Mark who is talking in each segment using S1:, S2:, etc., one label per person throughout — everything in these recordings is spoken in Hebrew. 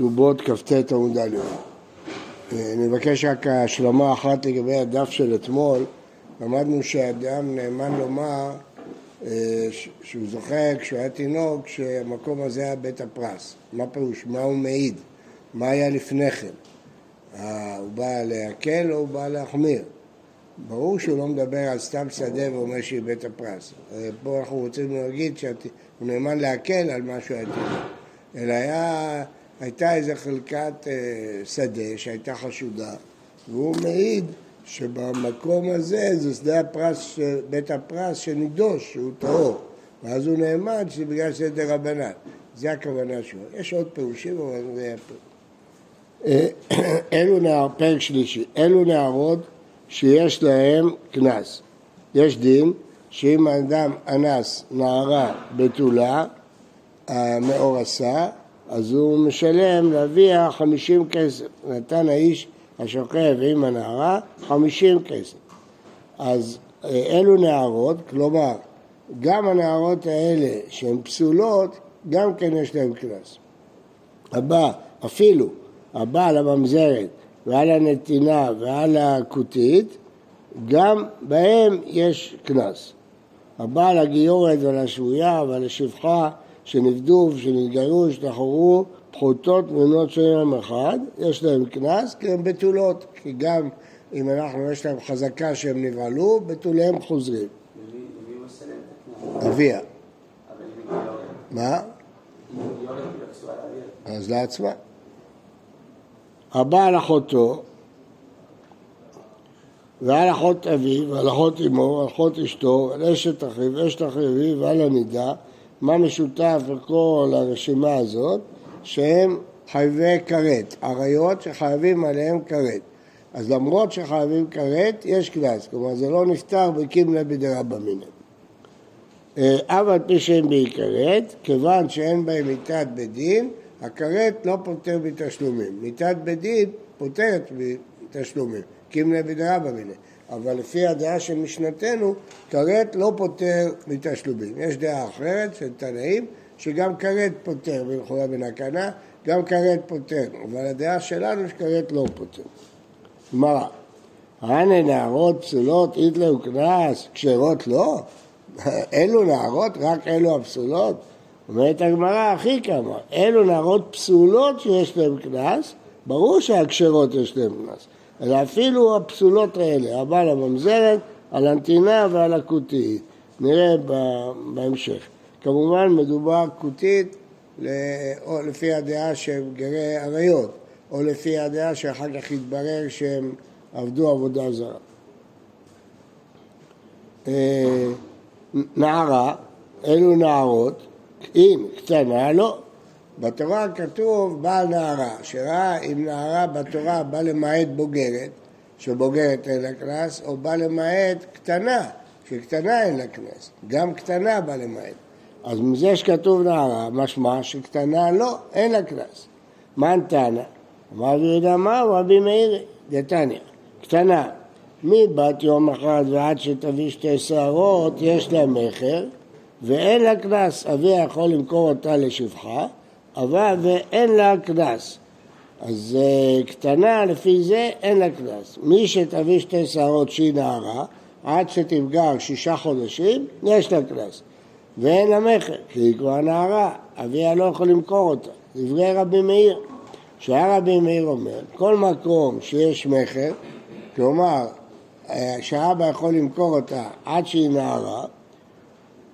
S1: כתובות כ"ט עמוד א'. אני מבקש רק השלמה אחת לגבי הדף של אתמול. למדנו שאדם נאמן לומר אה, שהוא זוכר כשהוא היה תינוק שהמקום הזה היה בית הפרס. מה פירוש? מה הוא מעיד? מה היה לפני כן? אה, הוא בא להקל או הוא בא להחמיר? ברור שהוא לא מדבר על סתם שדה ואומר שהיא בית הפרס. אה, פה אנחנו רוצים להגיד שהוא נאמן להקל על מה שהוא היה תינוק. אלא היה, הייתה איזו חלקת אה, שדה שהייתה חשודה, והוא מעיד שבמקום הזה זה שדה הפרס, בית הפרס שנידוש, שהוא טהור, ואז הוא נאמן שזה בגלל שזה רבנן. זה הכוונה שלו. יש עוד פירושים, אבל זה היה פירוש. אה, אלו נער, פרק שלישי, אלו נערות שיש להם קנס. יש דין שאם האדם אנס נערה בתולה, המאורסה, אז הוא משלם לאביה חמישים כסף. נתן האיש השוכב עם הנערה חמישים כסף. אז אה, אלו נערות, כלומר, גם הנערות האלה שהן פסולות, גם כן יש להן קנס. הבא, אפילו הבא לממזרת ועל הנתינה ועל הכותית, גם בהם יש קנס. הבעל הגיורת ועל השבויה ועל השפחה שנפדו ושנתגרו, שתחרו, פחותות מבנות של יום אחד, יש להם קנס כי הן בתולות, כי גם אם אנחנו, יש להם חזקה שהם נבהלו, בתוליהם חוזרים. אביה. מה? אז לעצמה. הבעל אחותו ועל אחות אביו, ועל אחות אמו, ועל אחות אשתו, ועל אשת אחיו, אשת אחיו, ועל הנידה, מה משותף לכל הרשימה הזאת? שהם חייבי כרת, עריות שחייבים עליהם כרת. אז למרות שחייבים כרת, יש קנס, כלומר זה לא נפתר בקימלה בדרבמינא. אה, אף על פי שהם בעיקרת, כיוון שאין בהם מיתת בית דין, הכרת לא פותר בתשלומים. מיתת בית דין פותרת בתשלומים. קימלה בדרבא מיניה. אבל לפי הדעה של משנתנו, כרת לא פותר מתשלומים. יש דעה אחרת של תנאים, שגם כרת פותר בלכאורה בן הקנה, גם כרת פותר, אבל הדעה שלנו שכרת לא פותר. גמרא, הנה נערות פסולות, איתלה וקנס, כשרות לא? אלו נערות, רק אלו הפסולות? אומרת הגמרא, הכי כמה, אלו נערות פסולות שיש להן קנס, ברור שהכשרות יש להן קנס. אלא אפילו הפסולות האלה, הבעל הממזרת, על הנתינה ועל הכותית. נראה בהמשך. כמובן מדובר כותית או לפי הדעה שהם גרי עריות, או לפי הדעה שאחר כך התברר שהם עבדו עבודה זרה. אה, נערה, אלו נערות, אם קטנה לא, בתורה כתוב בעל נערה, שראה אם נערה בתורה בא למעט בוגרת, שבוגרת אין לה קנס, או בא למעט קטנה, שקטנה אין לה קנס. גם קטנה בא למעט. אז מזה שכתוב נערה, משמע שקטנה לא, אין לה קנס. מן תנא? אמר רבי יהודה מה הוא רבי מאיר דתניא. קטנה, מבת יום אחד ועד שתביא שתי שערות, יש לה מכר, ואין לה קנס. אביה יכול למכור אותה לשבחה, אבל ואין לה קנס. אז uh, קטנה, לפי זה אין לה קנס. מי שתביא שתי שערות שהיא נערה, עד שתפגר שישה חודשים, יש לה קנס. ואין לה מכר, כי היא כבר נערה, אביה לא יכול למכור אותה. דברי רבי מאיר, שהיה רבי מאיר אומר, כל מקום שיש מכר, כלומר, אה, שהאבא יכול למכור אותה עד שהיא נערה,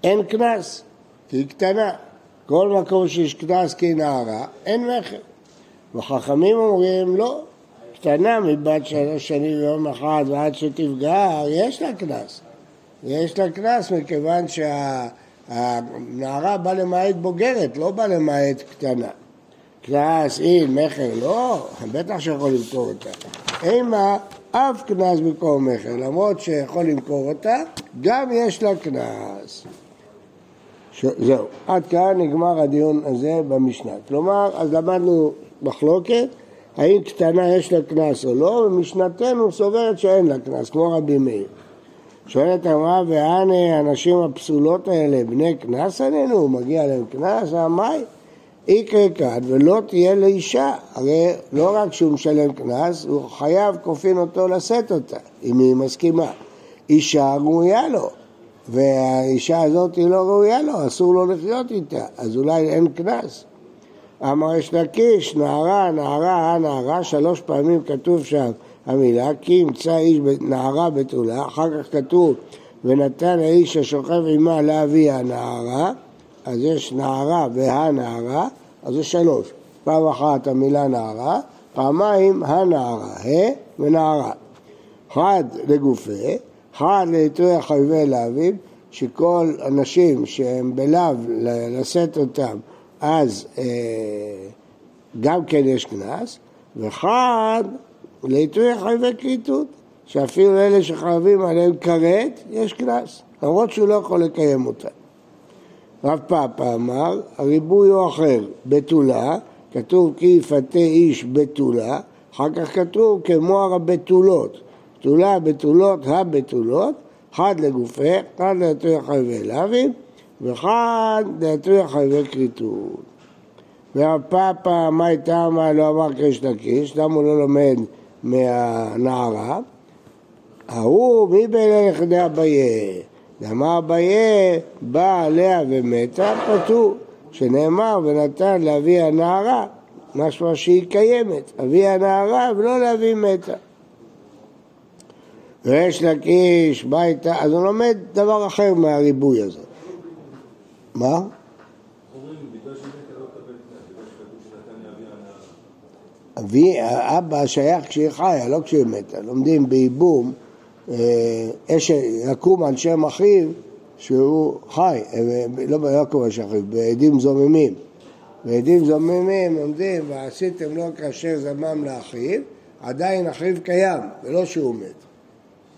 S1: אין קנס, כי היא קטנה. כל מקום שיש קנס כנערה, אין מכר. וחכמים אומרים, לא, קטנה מבת שלוש שנים ויום אחד ועד שתפגע, יש לה קנס. יש לה קנס מכיוון שהנערה באה למעט בוגרת, לא באה למעט קטנה. קנס, אין, מכר, לא, בטח שיכול למכור אותה. אימה, אף קנס במקום מכר, למרות שיכול למכור אותה, גם יש לה קנס. זהו, עד כאן נגמר הדיון הזה במשנה. כלומר, אז למדנו מחלוקת, האם קטנה יש לה קנס או לא, ומשנתנו סוברת שאין לה קנס, כמו רבי מאיר. שואלת אמרה, והנה הנשים הפסולות האלה, בני קנס עלינו, מגיע להם קנס? המאי? יקרה כאן ולא תהיה לאישה, הרי לא רק שהוא משלם קנס, הוא חייב כופין אותו לשאת אותה, אם היא מסכימה. אישה ראויה לו, והאישה הזאת היא לא ראויה לו, אסור לו לחיות איתה, אז אולי אין קנס. אמר יש לקיש, נערה, נערה, נערה, שלוש פעמים כתוב שם המילה, כי ימצא איש נערה בתולה, אחר כך כתוב ונתן האיש השוכב עמה לאבי הנערה, אז יש נערה והנערה, אז זה שלוש. פעם אחת המילה נערה, פעמיים הנערה, ה' ונערה. חד לגופה, חד לעיתוי החייבי להבים, שכל אנשים שהם בלאו לשאת אותם, אז אה, גם כן יש קנס, וחד לעיתוי החייבי כריתות, שאפילו אלה שחייבים עליהם כרת, יש קנס, למרות שהוא לא יכול לקיים אותה. רב פאפה אמר, הריבוי הוא אחר, בתולה, כתוב כי יפתה איש בתולה, אחר כך כתוב כמו הרבתולות, בתולה, בתולות, הבתולות, אחד לגופה, אחד לעטוי חייבי לאווים, ואחד לעטוי חייבי כריתות. והרב פאפה, מה הייתה, מה לא אמר קריש לקיש, למה הוא לא לומד מהנערה? ההוא, מי באלה לכדי אביי? דאמר אביי, באה עליה ומתה, פטור. שנאמר ונתן לאבי הנערה, משמע שהיא קיימת, אבי הנערה ולא לאבי מתה. ויש לקיש ביתה, אז הוא לומד דבר אחר מהריבוי הזה. מה? אבי, אבא שייך כשהיא חיה, לא כשהיא מתה. לומדים בייבום, אה, יקום על שם אחיו שהוא חי, אה, לא ביעקב על שם אחיו, בעדים זוממים. בעדים זוממים לומדים, ועשיתם לו כאשר זמם לאחיו, עדיין אחיו קיים, ולא שהוא מת.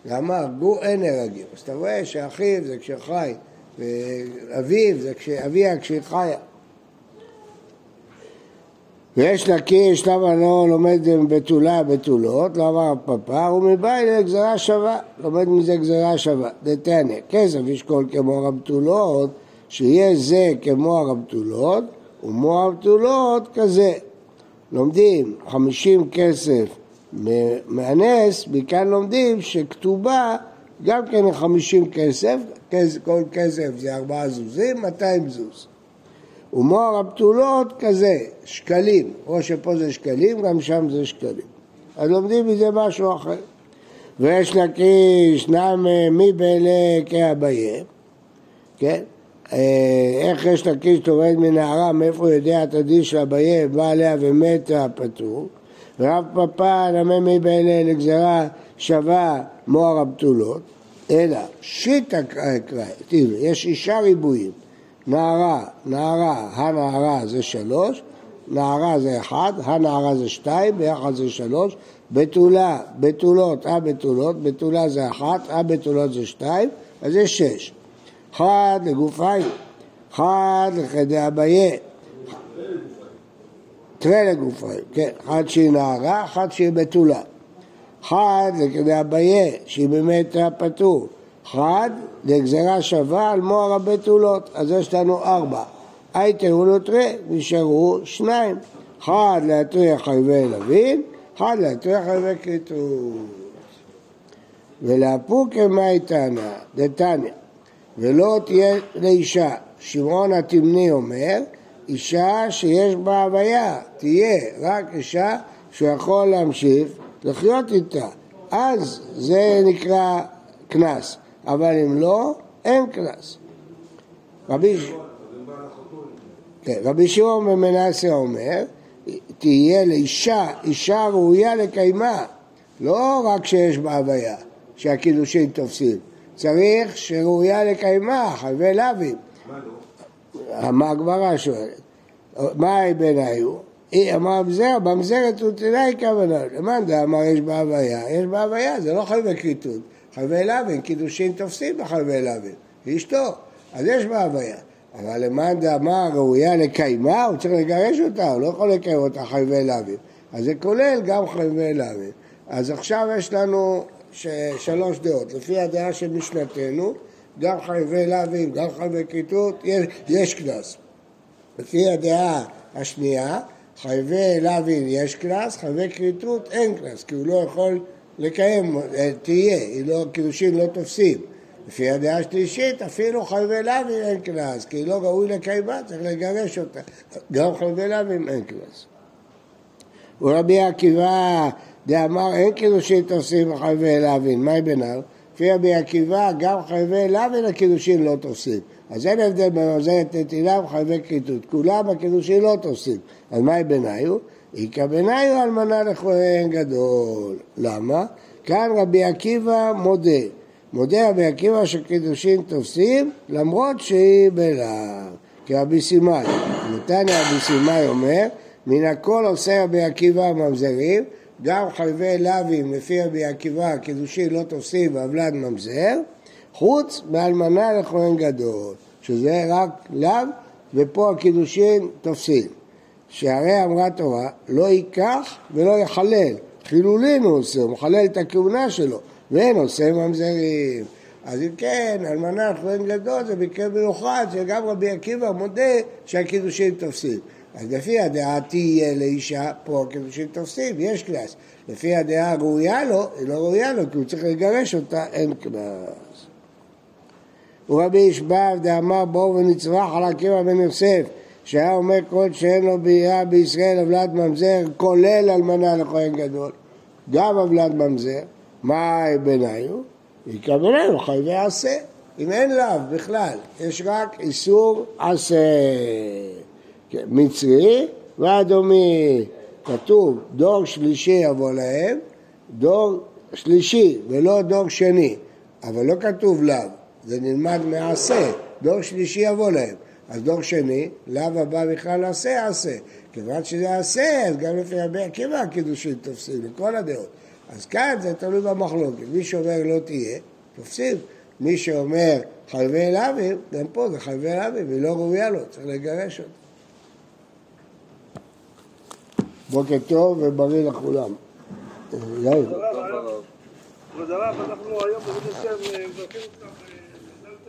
S1: למה? הרגו אין נהרגים. אז אתה רואה שאחיו זה כשחי, ואביו זה כשאביה כשהיא חיה. ויש לקיש, למה לא לומד בתולה בתולות, למה פפר, ומבאי לגזרה שווה, לומד מזה גזרה שווה. דתניא, כסף ישקול כמו הרבתולות, שיהיה זה כמו הרבתולות, ומו הרבתולות כזה. לומדים חמישים כסף מהנס, מכאן לומדים שכתובה גם כן חמישים כסף, כל כסף זה ארבעה זוזים, 200 זוז. ומוהר הבתולות כזה, שקלים, או שפה זה שקלים, גם שם זה שקלים. אז לומדים מזה משהו אחר. ויש לקיש נמי מי באלה כאביי, כן? אה, איך יש לקיש לומד מנערה, מאיפה הוא יודע את הדין של אביי, בא עליה ומתה פטור. ורב פפא נמי מי באלה לגזרה שווה מוהר הבתולות, אלא שיטה קרא, תראו, יש שישה ריבועים. נערה, נערה, הנערה זה שלוש, נערה זה אחד, הנערה זה שתיים, ביחד זה שלוש, בתולה, בתולות, הבתולות, בתולה זה אחת, הבתולות זה שתיים, אז זה שש. אחד לגופיים, אחד לחדי אביה. תראה לגופיים, כן, אחד שהיא נערה, אחד שהיא בתולה. אחד לכדי אביה, שהיא באמת הפטור. חד לגזרה שווה על מוהר הבתולות, אז יש לנו ארבע. הייתר ולותרי, נשארו שניים. חד להתריע חייבי לווין, חד להתריע חייבי כריתות. ולאפוקי מאי תנא, דתניא, ולא תהיה לאישה, שמעון התמני אומר, אישה שיש בה הוויה, תהיה רק אישה שהוא יכול להמשיך לחיות איתה, אז זה נקרא קנס. אבל אם לא, אין קנס. רבי, כן, רבי שמעון בן מנסה אומר, תהיה לאישה, אישה ראויה לקיימה, לא רק שיש בה הוויה, שהקידושים תופסים, צריך שראויה לקיימה, חייבי לאווים. מה לא? מה הגמרא שואלת? מה בעיניו? היא אמרה במזר, במזרת הוא תנאי כוונה. למאן דאמר יש בה הוויה, יש בה הוויה, זה לא חייבי כריתות. חלבי לאווין, קידושין תופסים בחלבי לאווין, אשתו, אז יש בה הוויה. אבל למאן דאמר ראויה לקיימה, הוא צריך לגרש אותה, הוא לא יכול לקיים אותה חלבי לאווין. אז זה כולל גם חלבי לאווין. אז עכשיו יש לנו שלוש דעות. לפי הדעה של משנתנו, גם חלבי לאווין, גם חלבי כיתות, יש, קנס. לפי הדעה השנייה, חייבי לאווין יש קנס, חייבי כריתות אין קנס, כי הוא לא יכול לקיים, אה, תהיה, לא, קידושין לא תופסים. לפי הדעה השלישית, אפילו חייבי לאווין אין קנס, כי לא ראוי לקיימה, צריך לגרש אותה. גם חייבי לאווין אין קנס. ורבי עקיבא דאמר אין קידושין תופסים חייבי לאווין, מהי בינם? לפי רבי עקיבא, גם חייבי לאווין הקידושין לא תופסים. אז אין הבדל בין ממזרת נטילה וחייבי כריתות. כולם הקידושין לא תופסים. אז מהי ביניו? איכא ביניו אלמנה לכהן גדול. למה? כאן רבי עקיבא מודה. מודה רבי עקיבא שקידושין תופסים למרות שהיא בלאו. כרבי סימאי. נתניה רבי סימאי אומר מן הכל עושה רבי עקיבא ממזרים גם חלבי לאווים לפי רבי עקיבא קידושין לא תופסים ועוולד ממזר חוץ מאלמנה לכהן גדול שזה רק לאו ופה הקידושין תופסים. שהרי אמרה תורה לא ייקח ולא יחלל. חילולין הוא עושה, הוא מחלל את הכהונה שלו ואין עושה ממזרים. אז אם כן, אלמנה לכהן גדול זה מקרה מיוחד שגם רבי עקיבא מודה שהקידושין תופסים אז לפי הדעה תהיה לאישה, פה הקידושין תופסים, יש קנס. לפי הדעה הראויה לו, היא לא ראויה לו, כי הוא צריך לגרש אותה, אין קנס. ורבי ישבב דאמר בואו ונצרח על עקיבא בן יוסף, שהיה אומר כל שאין לו בירה בישראל עוולת ממזר, כולל אלמנה לכהן גדול. גם עוולת ממזר, מה בינינו? יקבלנו חייבי עשה. אם אין לאו בכלל, יש רק איסור עשה. כן, מצרי ואדומי. כתוב דור שלישי יבוא להם, דור שלישי ולא דור שני, אבל לא כתוב לאו, זה נלמד מעשה, דור שלישי יבוא להם. אז דור שני, לאו הבא בכלל עשה עשה. כיוון שזה עשה, אז גם לפי רבי עקיבא הקידושים תופסים, לכל הדעות. אז כאן זה תלוי במחלוקת. מי שאומר לא תהיה, תופסים. מי שאומר חלבי לאווים, גם פה זה חלבי לאווים, והיא לא ראויה לו, צריך לגרש אותו. בוקר טוב ובריא לכולם.
S2: כבוד הרב, אנחנו היום בבית השם מברכים אותך